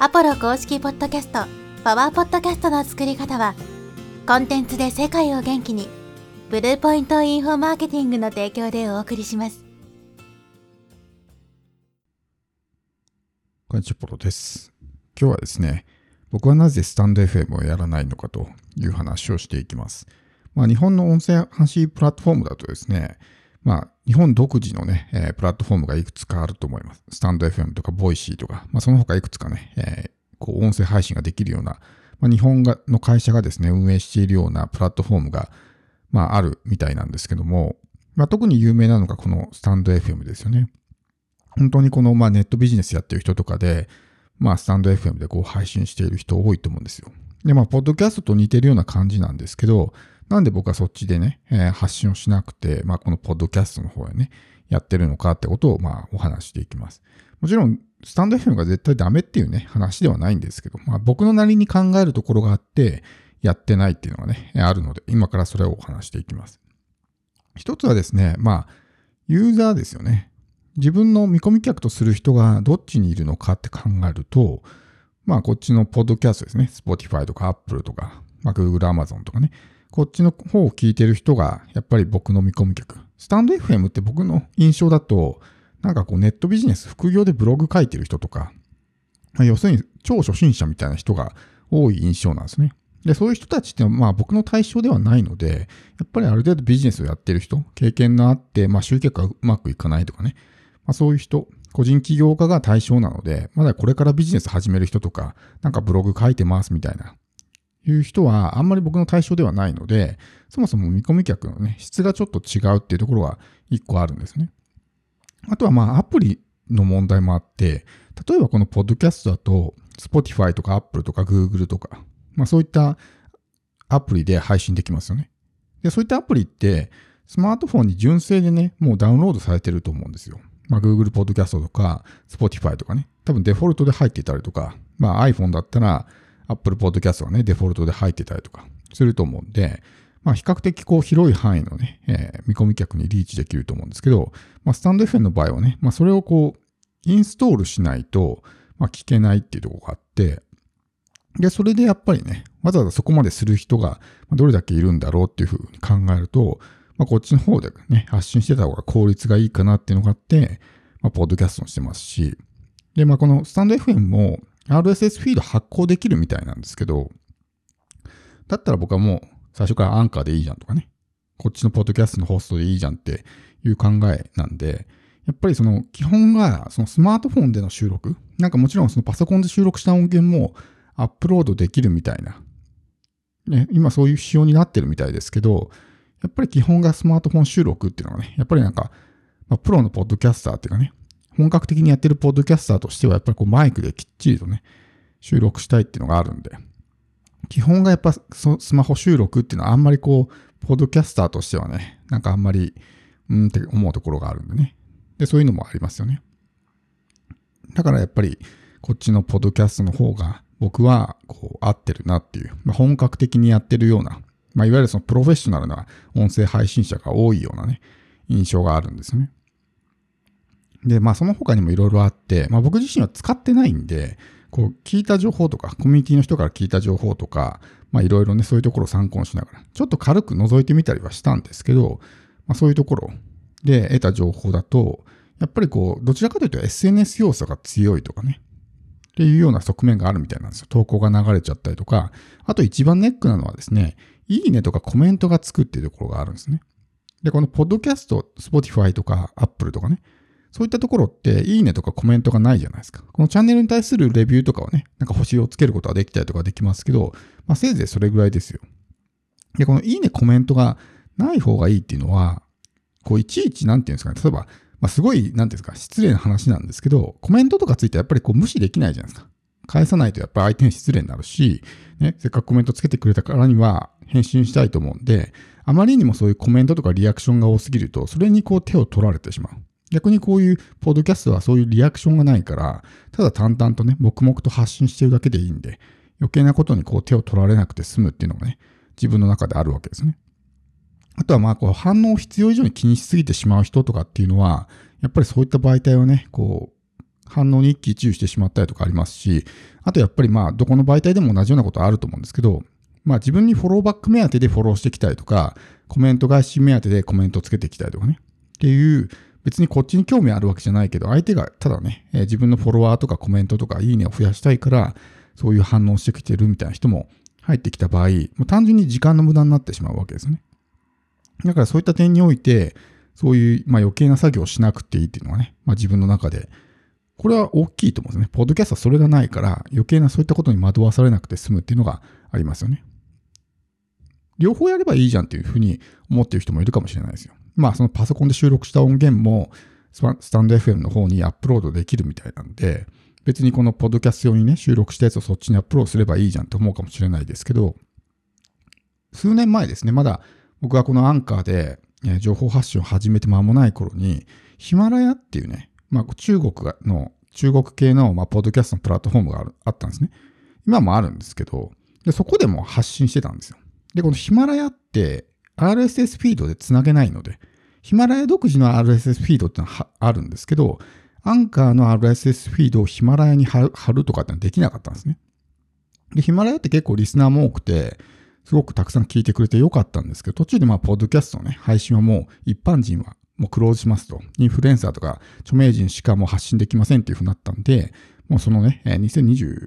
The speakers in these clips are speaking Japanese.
アポロ公式ポッドキャスト、パワーポッドキャストの作り方は、コンテンツで世界を元気に、ブルーポイントインフォマーケティングの提供でお送りします。こんにちは、ポロです。今日はですね、僕はなぜスタンド FM をやらないのかという話をしていきます。まあ、日本の音声発信プラットフォームだとですね、まあ、日本独自のね、えー、プラットフォームがいくつかあると思います。 stand.fm とか、 Voicy とか、まあ、その他いくつかね、えー、こう、音声配信ができるような、まあ、日本がの会社がですね、運営しているようなプラットフォームが、まあ、あるみたいなんですけども、まあ、特に有名なのがこのスタンド FM ですよね。本当にこの、まあ、ネットビジネスやってる人とかで、まあ、スタンド FM でこう配信している人多いと思うんですよ。で、まあ、ポッドキャストと似てるような感じなんですけど、なんで僕はそっちでね、えー、発信をしなくて、まあ、このポッドキャストの方へね、やってるのかってことを、まあ、お話していきます。もちろん、スタンド FM が絶対ダメっていうね、話ではないんですけど、まあ、僕のなりに考えるところがあって、やってないっていうのがね、あるので、今からそれをお話していきます。一つはですね、まあ、ユーザーですよね。自分の見込み客とする人がどっちにいるのかって考えると、まあ、こっちのポッドキャストですね。Spotify とか Apple とか、まあ、Google、Amazon とかね。こっちの方を聞いてる人が、やっぱり僕の見込み客。スタンド FM って僕の印象だと、なんかこうネットビジネス、副業でブログ書いてる人とか、要するに超初心者みたいな人が多い印象なんですね。で、そういう人たちってまあ僕の対象ではないので、やっぱりある程度ビジネスをやってる人、経験のあって、まあ集客がうまくいかないとかね、まあそういう人、個人起業家が対象なので、まだこれからビジネス始める人とか、なんかブログ書いてますみたいないう人はあんまり僕の対象ではないので、そもそも見込み客のね、質がちょっと違うっていうところは一個あるんですね。あとはまあアプリの問題もあって、例えばこのポッドキャストだと、Spotify とか Apple とか Google とか、まあそういったアプリで配信できますよね。で、そういったアプリって、スマートフォンに純正でね、もうダウンロードされてると思うんですよ。まあ Google Podcast とか Spotify とかね、多分デフォルトで入っていたりとか、まあ iPhone だったら Apple Podcast がね、デフォルトで入ってたりとかすると思うんで、まあ、比較的こう広い範囲のね、えー、見込み客にリーチできると思うんですけど、まあ、スタンド FM の場合はね、まあ、それをこう、インストールしないと、まあ、聞けないっていうところがあって、で、それでやっぱりね、わざわざそこまでする人がどれだけいるんだろうっていうふうに考えると、まあ、こっちの方でね、発信してた方が効率がいいかなっていうのがあって、まあ、ポッドキャストもしてますし、で、まあ、このスタンド FM も、RSS フィード発行できるみたいなんですけど、だったら僕はもう最初からアンカーでいいじゃんとかね、こっちのポッドキャストのホストでいいじゃんっていう考えなんで、やっぱりその基本がそのスマートフォンでの収録、なんかもちろんそのパソコンで収録した音源もアップロードできるみたいな、ね、今そういう仕様になってるみたいですけど、やっぱり基本がスマートフォン収録っていうのはね、やっぱりなんか、まあ、プロのポッドキャスターっていうかね、本格的にやってるポッドキャスターとしては、やっぱりこうマイクできっちりとね、収録したいっていうのがあるんで、基本がやっぱスマホ収録っていうのはあんまりこう、ポッドキャスターとしてはね、なんかあんまり、うんって思うところがあるんでね。で、そういうのもありますよね。だからやっぱり、こっちのポッドキャストの方が僕はこう合ってるなっていう、まあ、本格的にやってるような、まあ、いわゆるそのプロフェッショナルな音声配信者が多いようなね、印象があるんですよね。で、まあその他にもいろいろあって、まあ僕自身は使ってないんで、こう聞いた情報とか、コミュニティの人から聞いた情報とか、まあいろいろね、そういうところを参考にしながら、ちょっと軽く覗いてみたりはしたんですけど、まあそういうところで得た情報だと、やっぱりこう、どちらかというと SNS 要素が強いとかね、っていうような側面があるみたいなんですよ。投稿が流れちゃったりとか、あと一番ネックなのはですね、いいねとかコメントがつくっていうところがあるんですね。で、このポッドキャスト、Spotify とか Apple とかね、そういったところって、いいねとかコメントがないじゃないですか。このチャンネルに対するレビューとかはね、なんか星をつけることができたりとかできますけど、まあ、せいぜいそれぐらいですよ。で、このいいねコメントがない方がいいっていうのは、こう、いちいち、なんていうんですかね、例えば、まあ、すごい、なんていうんですか、失礼な話なんですけど、コメントとかついてやっぱりこう無視できないじゃないですか。返さないとやっぱり相手に失礼になるし、ね、せっかくコメントつけてくれたからには返信したいと思うんで、あまりにもそういうコメントとかリアクションが多すぎると、それにこう手を取られてしまう。逆にこういうポッドキャストはそういうリアクションがないから、ただ淡々とね、黙々と発信してるだけでいいんで、余計なことにこう手を取られなくて済むっていうのがね、自分の中であるわけですね。あとはまあこう反応を必要以上に気にしすぎてしまう人とかっていうのは、やっぱりそういった媒体をね、こう、反応に一喜一憂してしまったりとかありますし、あとやっぱりまあ、どこの媒体でも同じようなことあると思うんですけど、まあ自分にフォローバック目当てでフォローしてきたりとか、コメント返し目当てでコメントつけてきたりとかね。っていう、別にこっちに興味あるわけじゃないけど、相手がただね、えー、自分のフォロワーとかコメントとかいいねを増やしたいから、そういう反応してきてるみたいな人も入ってきた場合、もう単純に時間の無駄になってしまうわけですね。だからそういった点において、そういう、まあ、余計な作業をしなくていいっていうのはね、まあ、自分の中で、これは大きいと思うんですね。ポッドキャストはそれがないから、余計なそういったことに惑わされなくて済むっていうのがありますよね。両方やればいいじゃんっていうふうに思ってる人もいるかもしれないですよ。まあそのパソコンで収録した音源もスタンド FM の方にアップロードできるみたいなんで、別にこのポッドキャスト用にね、収録したやつをそっちにアップロードすればいいじゃんと思うかもしれないですけど、数年前ですね、まだ僕はこのアンカーで情報発信を始めて間もない頃に、ヒマラヤっていうね、まあ中国の、中国系の、まあ、ポッドキャストのプラットフォームがあったんですね。今もあるんですけど、でそこでも発信してたんですよ。で、このヒマラヤって RSS フィードでつなげないので、ヒマラヤ独自の RSS フィードってのはあるんですけど、アンカーの RSS フィードをヒマラヤに貼るとかってのはできなかったんですね。で、ヒマラヤって結構リスナーも多くて、すごくたくさん聞いてくれてよかったんですけど、途中でまあ、ポッドキャストのね、配信はもう一般人はもうクローズしますと。インフルエンサーとか著名人しかもう発信できませんっていうふうになったんで、もうそのね、2021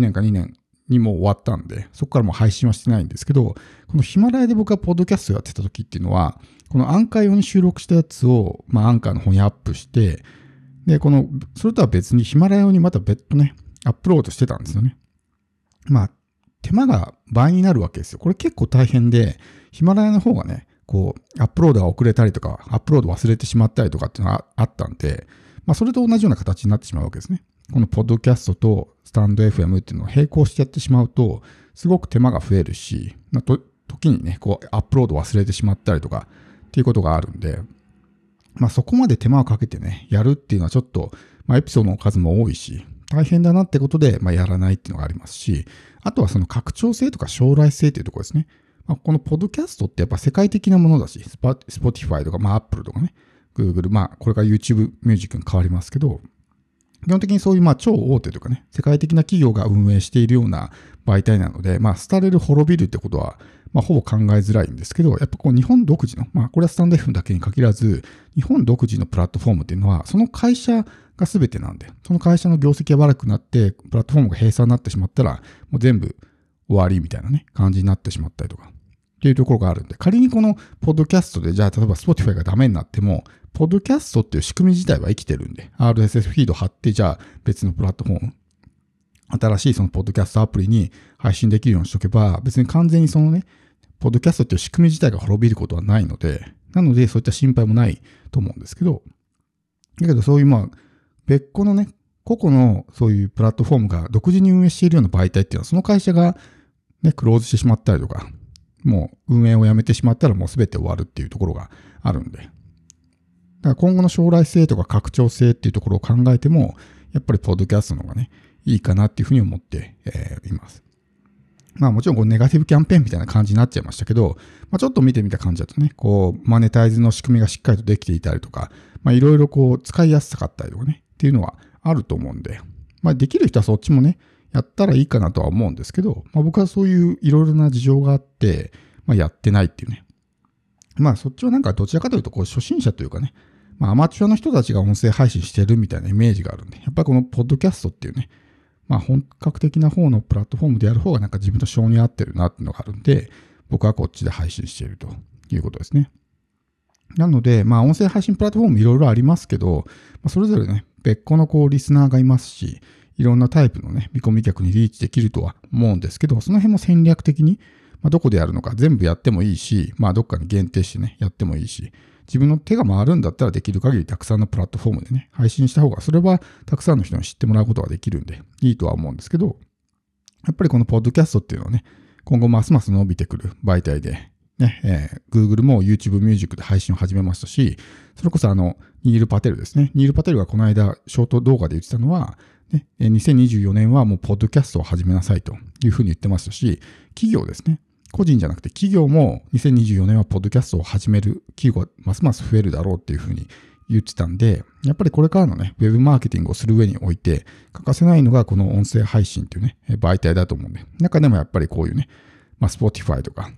年か2年にも終わったんで、そこからもう配信はしてないんですけど、このヒマラヤで僕がポッドキャストやってた時っていうのは、このアンカー用に収録したやつを、まあアンカーの方にアップして、で、この、それとは別にヒマラヤ用にまた別途ね、アップロードしてたんですよね。まあ、手間が倍になるわけですよ。これ結構大変で、ヒマラヤの方がね、こう、アップロードが遅れたりとか、アップロード忘れてしまったりとかっていうのがあったんで、まあ、それと同じような形になってしまうわけですね。このポッドキャストとスタンド FM っていうのを並行してやってしまうと、すごく手間が増えるし、まあ、と時にね、こう、アップロード忘れてしまったりとか、っていうことがあるんで、まあ、そこまで手間をかけてね、やるっていうのはちょっと、まあ、エピソードの数も多いし、大変だなってことで、まあ、やらないっていうのがありますし、あとはその拡張性とか将来性っていうところですね。まあ、このポッドキャストってやっぱ世界的なものだし、 Spotify とか、まあ、Apple とかね、Google、まあ、これから YouTube ミュージックに変わりますけど、基本的にそういうまあ超大手というかね、世界的な企業が運営しているような媒体なので、まあ、廃れる滅びるってことは、まあ、ほぼ考えづらいんですけど、やっぱこう日本独自の、まあ、これはスタンド F だけに限らず、日本独自のプラットフォームっていうのは、その会社が全てなんで、その会社の業績が悪くなって、プラットフォームが閉鎖になってしまったら、もう全部終わりみたいなね、感じになってしまったりとか、っていうところがあるんで、仮にこのポッドキャストで、じゃあ例えば Spotify がダメになっても、ポッドキャストっていう仕組み自体は生きてるんで、RSS フィード貼って、じゃあ別のプラットフォーム、新しいそのポッドキャストアプリに配信できるようにしとけば、別に完全にそのね、ポッドキャストっていう仕組み自体が滅びることはないので、なのでそういった心配もないと思うんですけど、だけどそういうまあ、別個のね、個々のそういうプラットフォームが独自に運営しているような媒体っていうのは、その会社がね、クローズしてしまったりとか、もう運営をやめてしまったらもう全て終わるっていうところがあるんで。だから今後の将来性とか拡張性っていうところを考えても、やっぱりポッドキャストの方がね、いいかなっていうふうに思って、えー、います。まあもちろんこうネガティブキャンペーンみたいな感じになっちゃいましたけど、まあ、ちょっと見てみた感じだとね、こうマネタイズの仕組みがしっかりとできていたりとか、まあいろいろこう使いやすかったりとかね、っていうのはあると思うんで、まあできる人はそっちもね、やったらいいかなとは思うんですけど、まあ、僕はそういういろいろな事情があって、まあ、やってないっていうね。まあそっちはなんかどちらかというとこう初心者というかね、まあアマチュアの人たちが音声配信してるみたいなイメージがあるんで、やっぱりこのポッドキャストっていうね、まあ本格的な方のプラットフォームでやる方がなんか自分と性に合ってるなっていうのがあるんで、僕はこっちで配信しているということですね。なので、まあ音声配信プラットフォームいろいろありますけど、まあ、それぞれね、別個のこうリスナーがいますし、いろんなタイプのね、見込み客にリーチできるとは思うんですけど、その辺も戦略的に、まあ、どこでやるのか全部やってもいいし、まあ、どっかに限定してね、やってもいいし、自分の手が回るんだったらできる限りたくさんのプラットフォームでね、配信した方が、それはたくさんの人に知ってもらうことができるんで、いいとは思うんですけど、やっぱりこのポッドキャストっていうのはね、今後ますます伸びてくる媒体で、ね、えー、Google も YouTube ミュージックで配信を始めましたし、それこそあの、ニール・パテルですね。ニール・パテルがこの間、ショート動画で言ってたのは、ね、2024年はもうポッドキャストを始めなさいというふうに言ってましたし、企業ですね。個人じゃなくて企業も2024年はポッドキャストを始める企業がますます増えるだろうっていうふうに言ってたんで、やっぱりこれからのね、ウェブマーケティングをする上において、欠かせないのがこの音声配信っていうね、媒体だと思うんで、中でもやっぱりこういうね、まあ、Spotify とか、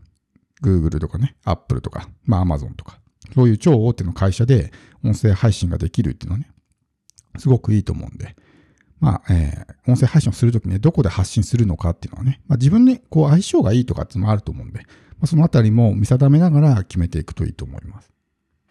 Google とかね、Apple とか、まあ、Amazon とか、そういう超大手の会社で音声配信ができるっていうのはね、すごくいいと思うんで、まあ、えー、音声配信をするときね、どこで発信するのかっていうのはね、まあ、自分にこう相性がいいとかっていうのもあると思うんで、まあ、そのあたりも見定めながら決めていくといいと思います。